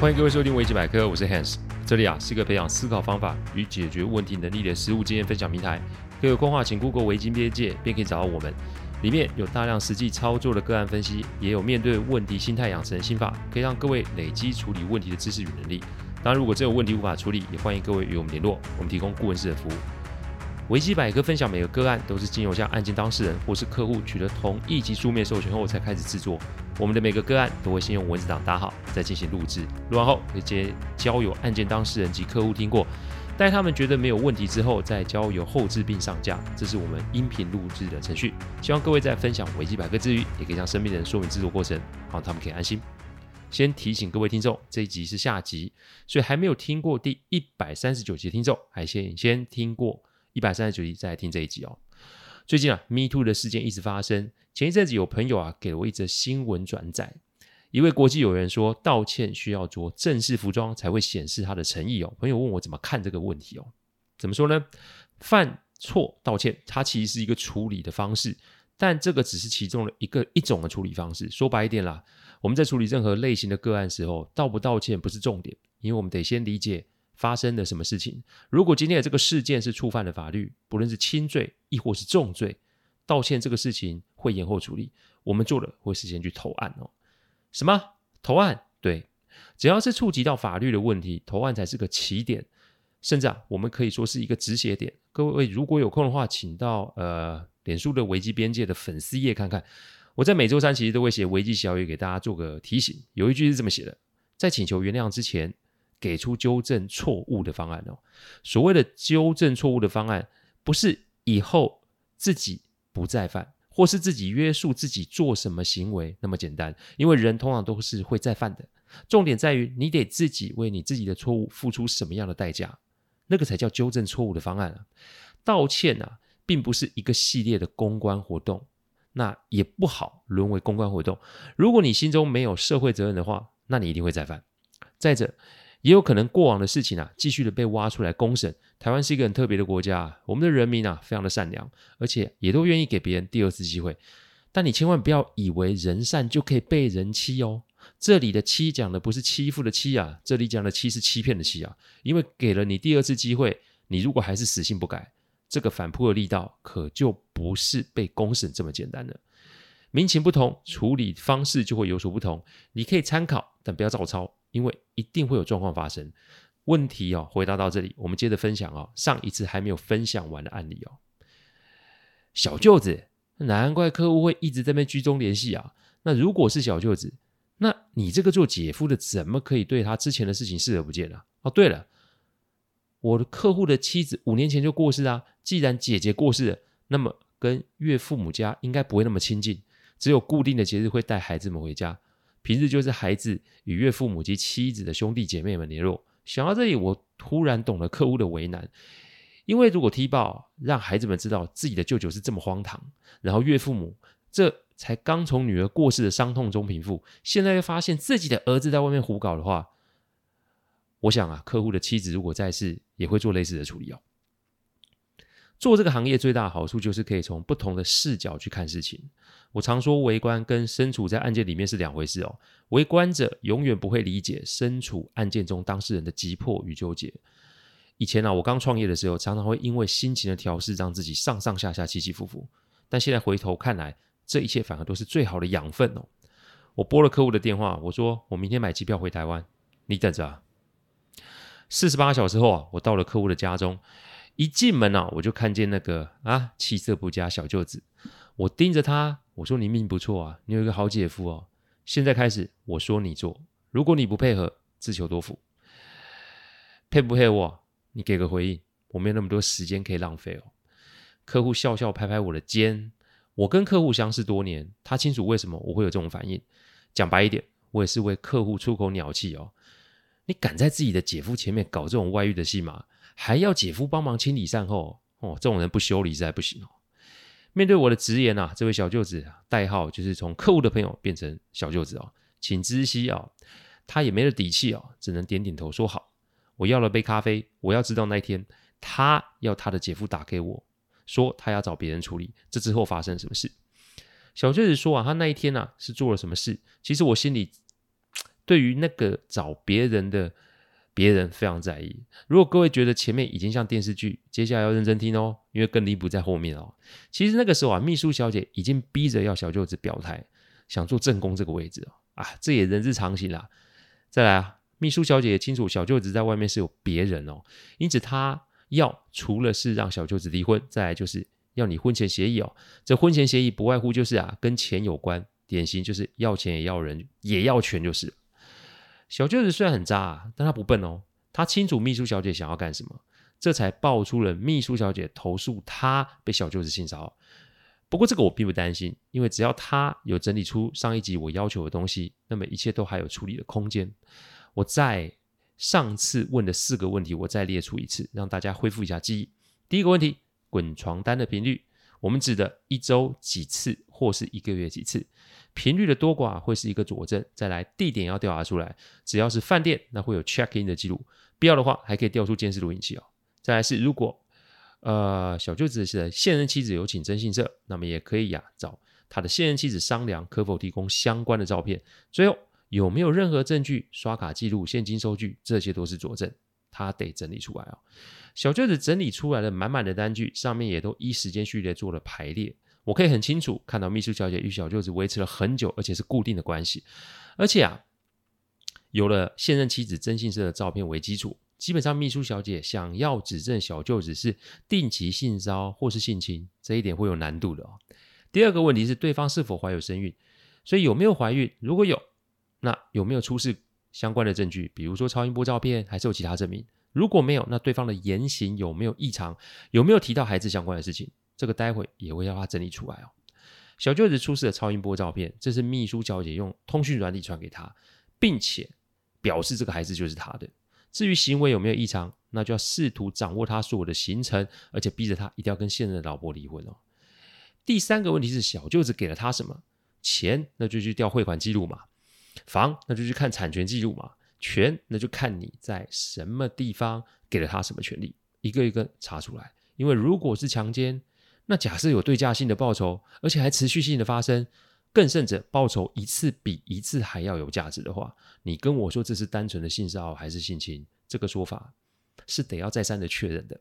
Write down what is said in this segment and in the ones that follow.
欢迎各位收听维基百科，我是 Hans，这里啊是一个培养思考方法与解决问题能力的实务经验分享平台。各位空话请 Google 维基边界便可以找到我们，里面有大量实际操作的个案分析，也有面对问题心态养成的心法，可以让各位累积处理问题的知识与能力。当然，如果真有问题无法处理，也欢迎各位与我们联络，我们提供顾问式的服务。维基百科分享每个个案都是经由向案件当事人或是客户取得同意及书面授权后才开始制作。我们的每个个案都会先用文字档打好，再进行录制。录完后会接交由案件当事人及客户听过，待他们觉得没有问题之后，再交由后制并上架。这是我们音频录制的程序。希望各位在分享维基百科之余，也可以向身边的人说明制作过程，让他们可以安心。先提醒各位听众，这一集是下集，所以还没有听过第一百三十九集的听众，还先先听过。一百三十九集再来听这一集哦。最近啊，Me Too 的事件一直发生。前一阵子有朋友啊给了我一则新闻转载，一位国际友人说，道歉需要着正式服装才会显示他的诚意哦。朋友问我怎么看这个问题哦？怎么说呢？犯错道歉，它其实是一个处理的方式，但这个只是其中的一个一种的处理方式。说白一点啦，我们在处理任何类型的个案时候，道不道歉不是重点，因为我们得先理解。发生了什么事情？如果今天的这个事件是触犯了法律，不论是轻罪亦或是重罪，道歉这个事情会延后处理。我们做的会事先去投案哦。什么投案？对，只要是触及到法律的问题，投案才是个起点，甚至啊，我们可以说是一个止血点。各位如果有空的话，请到呃脸书的危机边界的粉丝页看看。我在每周三其实都会写危机小语给大家做个提醒。有一句是这么写的：在请求原谅之前。给出纠正错误的方案哦。所谓的纠正错误的方案，不是以后自己不再犯，或是自己约束自己做什么行为那么简单。因为人通常都是会再犯的。重点在于你得自己为你自己的错误付出什么样的代价，那个才叫纠正错误的方案啊。道歉啊，并不是一个系列的公关活动，那也不好沦为公关活动。如果你心中没有社会责任的话，那你一定会再犯。再者，也有可能过往的事情啊，继续的被挖出来公审。台湾是一个很特别的国家，我们的人民啊，非常的善良，而且也都愿意给别人第二次机会。但你千万不要以为人善就可以被人欺哦。这里的欺讲的不是欺负的欺啊，这里讲的欺是欺骗的欺啊。因为给了你第二次机会，你如果还是死性不改，这个反扑的力道可就不是被公审这么简单了。民情不同，处理方式就会有所不同。你可以参考，但不要照抄。因为一定会有状况发生，问题哦，回答到这里，我们接着分享哦，上一次还没有分享完的案例哦。小舅子，难怪客户会一直在那边居中联系啊。那如果是小舅子，那你这个做姐夫的怎么可以对他之前的事情视而不见呢？哦，对了，我的客户的妻子五年前就过世啊。既然姐姐过世了，那么跟岳父母家应该不会那么亲近，只有固定的节日会带孩子们回家。平日就是孩子与岳父母及妻子的兄弟姐妹们联络。想到这里，我突然懂了客户的为难，因为如果踢爆让孩子们知道自己的舅舅是这么荒唐，然后岳父母这才刚从女儿过世的伤痛中平复，现在又发现自己的儿子在外面胡搞的话，我想啊，客户的妻子如果在世，也会做类似的处理哦。做这个行业最大的好处就是可以从不同的视角去看事情。我常说，围观跟身处在案件里面是两回事哦。围观者永远不会理解身处案件中当事人的急迫与纠结。以前啊，我刚创业的时候，常常会因为心情的调试，让自己上上下下起起伏伏。但现在回头看来，这一切反而都是最好的养分哦。我拨了客户的电话，我说我明天买机票回台湾，你等着啊。四十八小时后啊，我到了客户的家中。一进门啊，我就看见那个啊气色不佳小舅子。我盯着他，我说：“你命不错啊，你有一个好姐夫哦。”现在开始，我说你做，如果你不配合，自求多福。配不配我？你给个回应。我没有那么多时间可以浪费哦。客户笑笑拍拍我的肩。我跟客户相识多年，他清楚为什么我会有这种反应。讲白一点，我也是为客户出口鸟气哦。你敢在自己的姐夫前面搞这种外遇的戏码？还要姐夫帮忙清理善后哦，这种人不修理实在不行哦。面对我的直言啊，这位小舅子代号就是从客户的朋友变成小舅子哦，请知悉哦，他也没了底气哦，只能点点头说好。我要了杯咖啡，我要知道那一天他要他的姐夫打给我，说他要找别人处理，这之后发生什么事？小舅子说啊，他那一天呐、啊、是做了什么事？其实我心里。对于那个找别人的别人非常在意。如果各位觉得前面已经像电视剧，接下来要认真听哦，因为更离谱在后面哦。其实那个时候啊，秘书小姐已经逼着要小舅子表态，想做正宫这个位置哦。啊，这也人之常情啦。再来啊，秘书小姐也清楚小舅子在外面是有别人哦，因此她要除了是让小舅子离婚，再来就是要你婚前协议哦。这婚前协议不外乎就是啊，跟钱有关。典型就是要钱也要人也要权，就是小舅子虽然很渣啊，但他不笨哦，他清楚秘书小姐想要干什么，这才爆出了秘书小姐投诉他被小舅子性骚扰。不过这个我并不担心，因为只要他有整理出上一集我要求的东西，那么一切都还有处理的空间。我在上次问的四个问题，我再列出一次，让大家恢复一下记忆。第一个问题，滚床单的频率。我们指的一周几次，或是一个月几次，频率的多寡会是一个佐证。再来，地点要调查出来，只要是饭店，那会有 check in 的记录，必要的话还可以调出监视录影器哦。再来是，如果呃小舅子的现任妻子有请征信社，那么也可以呀、找他的现任妻子商量可否提供相关的照片。最后有没有任何证据、刷卡记录、现金收据，这些都是佐证，他得整理出来哦。小舅子整理出来的满满的单据，上面也都依时间序列做了排列。我可以很清楚看到秘书小姐与小舅子维持了很久，而且是固定的关系。而且啊，有了现任妻子征信社的照片为基础，基本上秘书小姐想要指证小舅子是定期性骚或是性侵，这一点会有难度的哦。第二个问题是对方是否怀有身孕，所以有没有怀孕？如果有，那有没有出示相关的证据？比如说超音波照片，还是有其他证明？如果没有，那对方的言行有没有异常？有没有提到孩子相关的事情？这个待会也会要他整理出来哦。小舅子出示的超音波照片，这是秘书小姐用通讯软体传给他，并且表示这个孩子就是他的。至于行为有没有异常，那就要试图掌握他所有的行程，而且逼着他一定要跟现任的老婆离婚哦。第三个问题是小舅子给了他什么？钱，那就去调汇款记录嘛；房，那就去看产权记录嘛。权，那就看你在什么地方给了他什么权利，一个一个查出来。因为如果是强奸，那假设有对价性的报酬，而且还持续性的发生，更甚者报酬一次比一次还要有价值的话，你跟我说这是单纯的性骚扰还是性侵，这个说法是得要再三的确认的。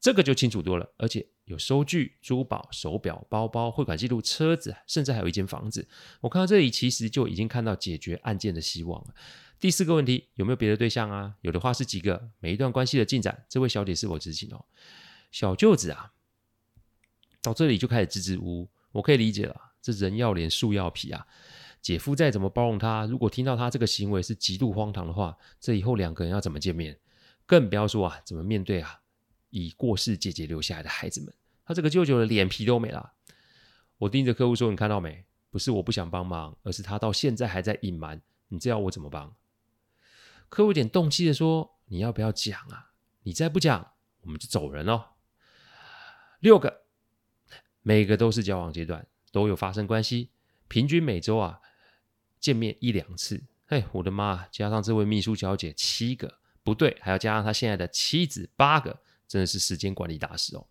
这个就清楚多了，而且有收据、珠宝、手表、包包、汇款记录、车子，甚至还有一间房子。我看到这里，其实就已经看到解决案件的希望了。第四个问题，有没有别的对象啊？有的话是几个？每一段关系的进展，这位小姐是否知情哦？小舅子啊，到这里就开始支支吾吾，我可以理解了，这人要脸树要皮啊。姐夫再怎么包容他，如果听到他这个行为是极度荒唐的话，这以后两个人要怎么见面？更不要说啊，怎么面对啊？已过世姐姐留下来的孩子们，他这个舅舅的脸皮都没了。我盯着客户说：“你看到没？不是我不想帮忙，而是他到现在还在隐瞒。你这要我怎么帮？”客户有点动气的说：“你要不要讲啊？你再不讲，我们就走人喽。”六个，每个都是交往阶段，都有发生关系，平均每周啊见面一两次。哎，我的妈！加上这位秘书小姐七个，不对，还要加上他现在的妻子八个，真的是时间管理大师哦。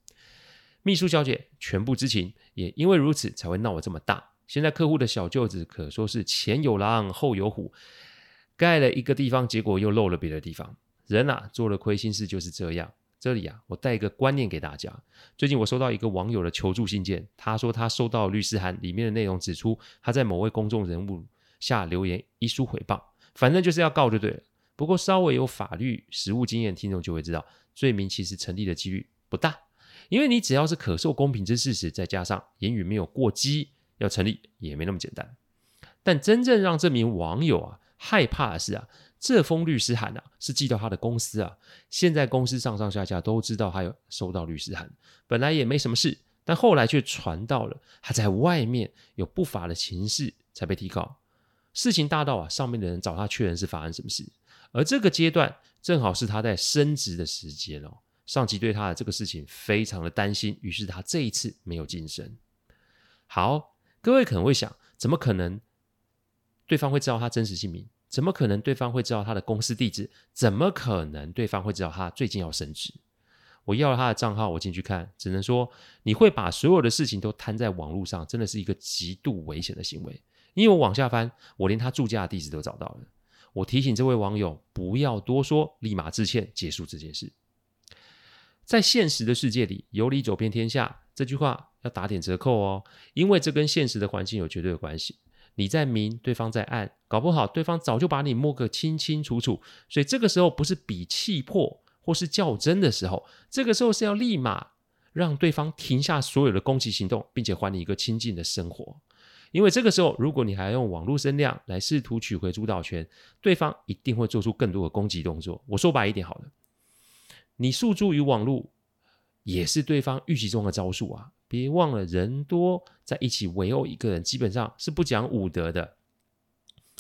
秘书小姐全部知情，也因为如此才会闹得这么大。现在客户的小舅子可说是前有狼后有虎。盖了一个地方，结果又漏了别的地方。人啊，做了亏心事就是这样。这里啊，我带一个观念给大家。最近我收到一个网友的求助信件，他说他收到律师函，里面的内容指出他在某位公众人物下留言一书诽谤，反正就是要告就对了。不过稍微有法律实务经验，听众就会知道，罪名其实成立的几率不大，因为你只要是可受公平之事实，再加上言语没有过激，要成立也没那么简单。但真正让这名网友啊。害怕的是啊，这封律师函啊是寄到他的公司啊。现在公司上上下下都知道他有收到律师函，本来也没什么事，但后来却传到了他在外面有不法的情事，才被提告。事情大到啊，上面的人找他确认是发生什么事，而这个阶段正好是他在升职的时间哦。上级对他的这个事情非常的担心，于是他这一次没有晋升。好，各位可能会想，怎么可能？对方会知道他真实姓名？怎么可能对方会知道他的公司地址？怎么可能对方会知道他最近要升职？我要了他的账号，我进去看，只能说你会把所有的事情都摊在网络上，真的是一个极度危险的行为。因为我往下翻，我连他住家的地址都找到了。我提醒这位网友不要多说，立马致歉，结束这件事。在现实的世界里，有理走遍天下这句话要打点折扣哦，因为这跟现实的环境有绝对的关系。你在明，对方在暗，搞不好对方早就把你摸个清清楚楚。所以这个时候不是比气魄或是较真的时候，这个时候是要立马让对方停下所有的攻击行动，并且还你一个清静的生活。因为这个时候，如果你还用网络声量来试图取回主导权，对方一定会做出更多的攻击动作。我说白一点好了，你诉诸于网络，也是对方预期中的招数啊！别忘了，人多在一起围殴一个人，基本上是不讲武德的。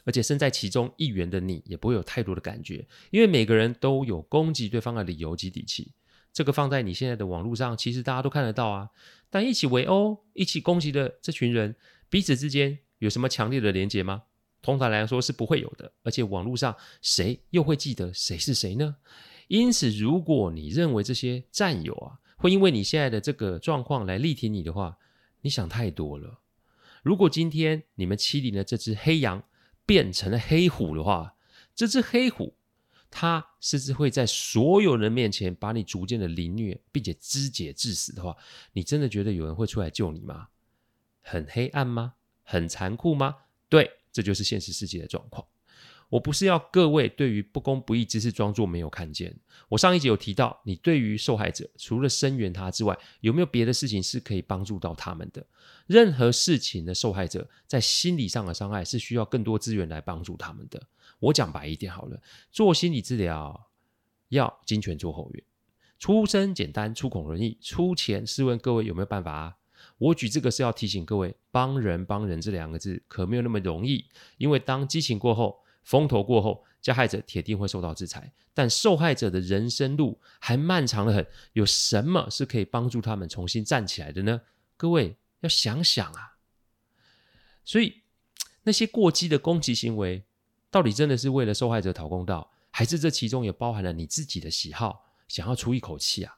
而且身在其中一员的你，也不会有太多的感觉，因为每个人都有攻击对方的理由及底气。这个放在你现在的网络上，其实大家都看得到啊。但一起围殴、一起攻击的这群人，彼此之间有什么强烈的连接吗？通常来说是不会有的。而且网络上谁又会记得谁是谁呢？因此，如果你认为这些战友啊会因为你现在的这个状况来力挺你的话，你想太多了。如果今天你们欺凌的这只黑羊变成了黑虎的话，这只黑虎它甚至会在所有人面前把你逐渐的凌虐，并且肢解致死的话，你真的觉得有人会出来救你吗？很黑暗吗？很残酷吗？对，这就是现实世界的状况。我不是要各位对于不公不义之事装作没有看见。我上一集有提到，你对于受害者除了声援他之外，有没有别的事情是可以帮助到他们的？任何事情的受害者在心理上的伤害是需要更多资源来帮助他们的。我讲白一点好了，做心理治疗要金钱做后援，出生简单，出孔容易，出钱试问各位有没有办法？我举这个是要提醒各位，帮人帮人这两个字可没有那么容易，因为当激情过后，风头过后，加害者铁定会受到制裁，但受害者的人生路还漫长得很，有什么是可以帮助他们重新站起来的呢？各位要想想啊！所以那些过激的攻击行为，到底真的是为了受害者讨公道，还是这其中也包含了你自己的喜好，想要出一口气啊？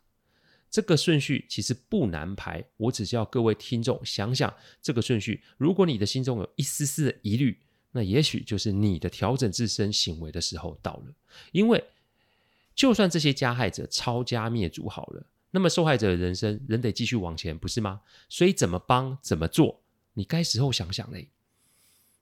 这个顺序其实不难排，我只是要各位听众想想这个顺序。如果你的心中有一丝丝的疑虑，那也许就是你的调整自身行为的时候到了。因为就算这些加害者抄家灭族好了，那么受害者的人生仍得继续往前，不是吗？所以怎么帮，怎么做，你该时候想想嘞。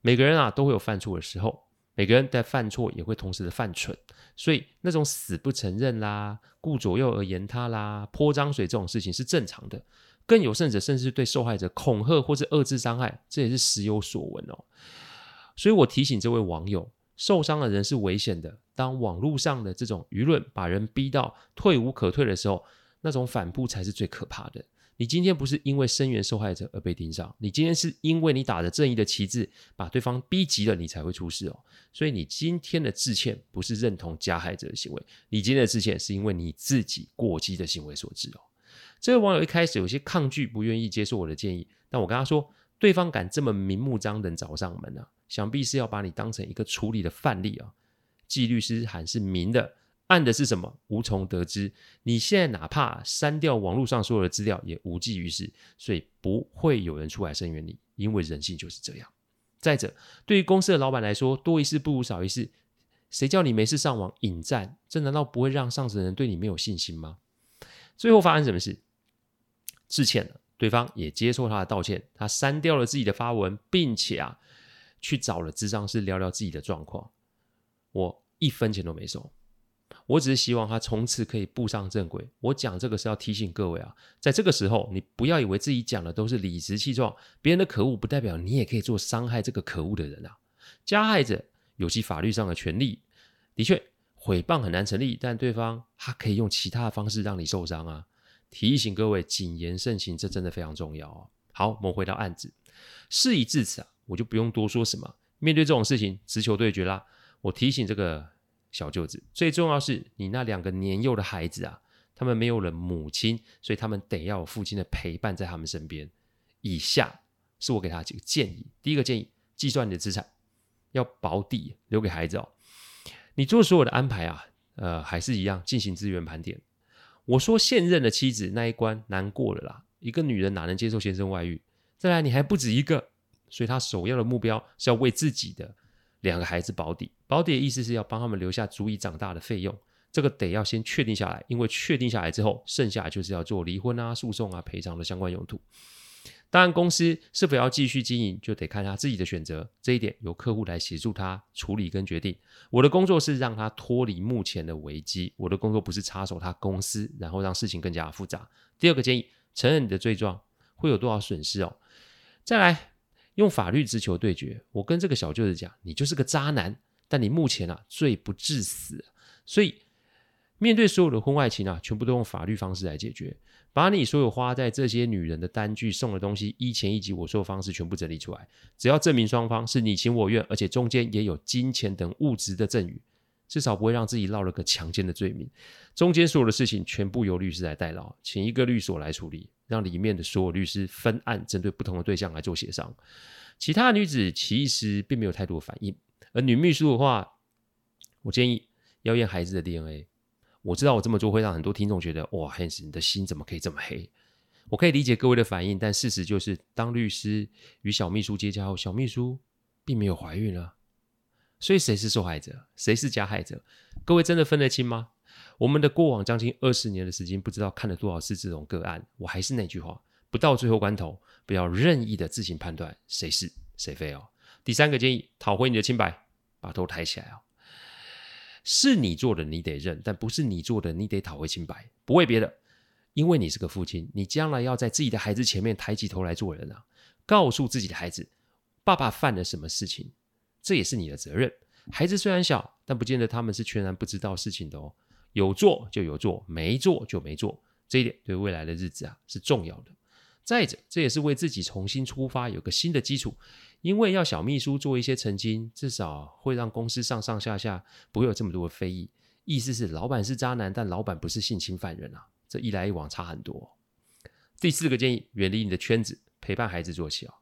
每个人啊都会有犯错的时候。每个人在犯错也会同时的犯蠢，所以那种死不承认啦、顾左右而言他啦、泼脏水这种事情是正常的。更有甚者，甚至对受害者恐吓或是二次伤害，这也是时有所闻哦。所以我提醒这位网友，受伤的人是危险的。当网络上的这种舆论把人逼到退无可退的时候，那种反扑才是最可怕的。你今天不是因为声援受害者而被盯上，你今天是因为你打着正义的旗帜，把对方逼急了，你才会出事哦。所以你今天的致歉不是认同加害者的行为，你今天的致歉是因为你自己过激的行为所致哦。这位网友一开始有些抗拒，不愿意接受我的建议，但我跟他说，对方敢这么明目张胆找上门啊，想必是要把你当成一个处理的范例啊。纪律师函是明的。暗的是什么？无从得知。你现在哪怕删掉网络上所有的资料，也无济于事，所以不会有人出来声援你，因为人性就是这样。再者，对于公司的老板来说，多一事不如少一事。谁叫你没事上网引战？这难道不会让上层人对你没有信心吗？最后发生什么事？致歉了，对方也接受他的道歉，他删掉了自己的发文，并且啊，去找了咨商师聊聊自己的状况。我一分钱都没收。我只是希望他从此可以步上正轨。我讲这个是要提醒各位啊，在这个时候，你不要以为自己讲的都是理直气壮，别人的可恶不代表你也可以做伤害这个可恶的人啊。加害者有其法律上的权利，的确，诽谤很难成立，但对方他可以用其他的方式让你受伤啊。提醒各位谨言慎行，这真的非常重要哦。好，我们回到案子，事已至此啊，我就不用多说什么。面对这种事情，直球对决啦。我提醒这个。小舅子，最重要是你那两个年幼的孩子啊，他们没有了母亲，所以他们得要有父亲的陪伴在他们身边。以下是我给他几个建议：第一个建议，计算你的资产，要保底留给孩子哦。你做所有的安排啊，呃，还是一样进行资源盘点。我说现任的妻子那一关难过了啦，一个女人哪能接受先生外遇？再来你还不止一个，所以他首要的目标是要为自己的。两个孩子保底，保底的意思是要帮他们留下足以长大的费用，这个得要先确定下来，因为确定下来之后，剩下就是要做离婚啊、诉讼啊、赔偿的相关用途。当然，公司是否要继续经营，就得看他自己的选择。这一点由客户来协助他处理跟决定。我的工作是让他脱离目前的危机。我的工作不是插手他公司，然后让事情更加复杂。第二个建议，承认你的罪状会有多少损失哦。再来，用法律直球对决。我跟这个小舅子讲，你就是个渣男，但你目前啊罪不至死，所以。面对所有的婚外情啊，全部都用法律方式来解决。把你所有花在这些女人的单据、送的东西，一钱一集，我所有方式全部整理出来。只要证明双方是你情我愿，而且中间也有金钱等物质的赠与，至少不会让自己落了个强奸的罪名。中间所有的事情全部由律师来代劳，请一个律所来处理，让里面的所有律师分案，针对不同的对象来做协商。其他女子其实并没有太多反应，而女秘书的话，我建议要验孩子的 DNA。我知道我这么做会让很多听众觉得，哇，Hans，你的心怎么可以这么黑？我可以理解各位的反应，但事实就是，当律师与小秘书接洽后，小秘书并没有怀孕了。所以谁是受害者，谁是加害者？各位真的分得清吗？我们的过往将近二十年的时间，不知道看了多少次这种个案。我还是那句话，不到最后关头，不要任意的自行判断谁是谁非哦。第三个建议，讨回你的清白，把头抬起来哦。是你做的，你得认；但不是你做的，你得讨回清白。不为别的，因为你是个父亲，你将来要在自己的孩子前面抬起头来做人啊！告诉自己的孩子，爸爸犯了什么事情，这也是你的责任。孩子虽然小，但不见得他们是全然不知道事情的哦。有做就有做，没做就没做，这一点对未来的日子啊是重要的。再者，这也是为自己重新出发，有个新的基础。因为要小秘书做一些澄清，至少会让公司上上下下不会有这么多的非议。意思是，老板是渣男，但老板不是性侵犯人啊，这一来一往差很多。第四个建议，远离你的圈子，陪伴孩子做起哦。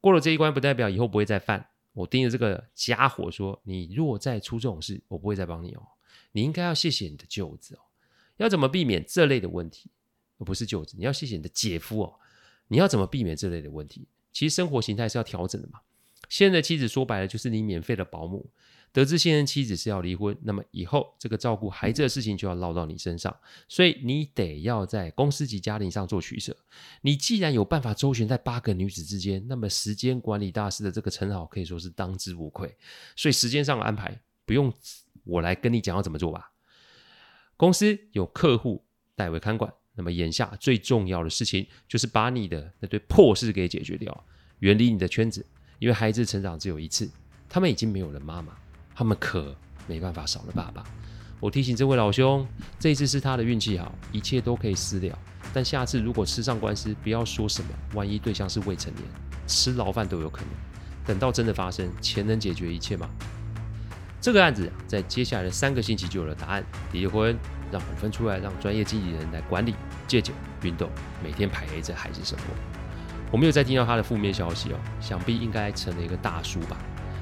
过了这一关，不代表以后不会再犯。我盯着这个家伙说：“你若再出这种事，我不会再帮你哦。你应该要谢谢你的舅子哦。要怎么避免这类的问题？不是舅子，你要谢谢你的姐夫哦。你要怎么避免这类的问题？”其实生活形态是要调整的嘛。现任妻子说白了就是你免费的保姆。得知现任妻子是要离婚，那么以后这个照顾孩子的事情就要落到你身上，所以你得要在公司及家庭上做取舍。你既然有办法周旋在八个女子之间，那么时间管理大师的这个称号可以说是当之无愧。所以时间上的安排不用我来跟你讲要怎么做吧。公司有客户代为看管。那么眼下最重要的事情就是把你的那堆破事给解决掉，远离你的圈子，因为孩子成长只有一次，他们已经没有了妈妈，他们可没办法少了爸爸。我提醒这位老兄，这次是他的运气好，一切都可以私了。但下次如果吃上官司，不要说什么，万一对象是未成年，吃牢饭都有可能。等到真的发生，钱能解决一切吗？这个案子在接下来的三个星期就有了答案，离婚。让股份出来，让专业经理人来管理，戒酒、运动，每天陪着孩子生活。我没有再听到他的负面消息哦，想必应该成了一个大叔吧，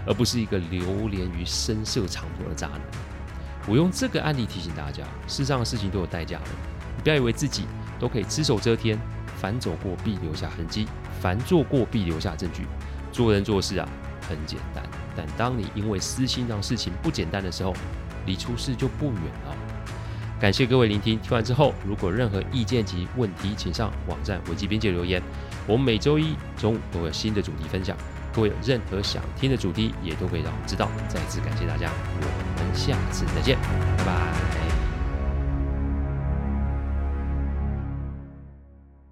而不是一个流连于声色场所的渣男。我用这个案例提醒大家，世上的事情都有代价的，你不要以为自己都可以只手遮天，凡走过必留下痕迹，凡做过必留下证据。做人做事啊，很简单，但当你因为私心让事情不简单的时候，离出事就不远了。感谢各位聆听，听完之后，如果任何意见及问题，请上网站维基边界留言。我们每周一中午都有新的主题分享，各位有任何想听的主题，也都可以让我们知道。再次感谢大家，我们下次再见，拜拜。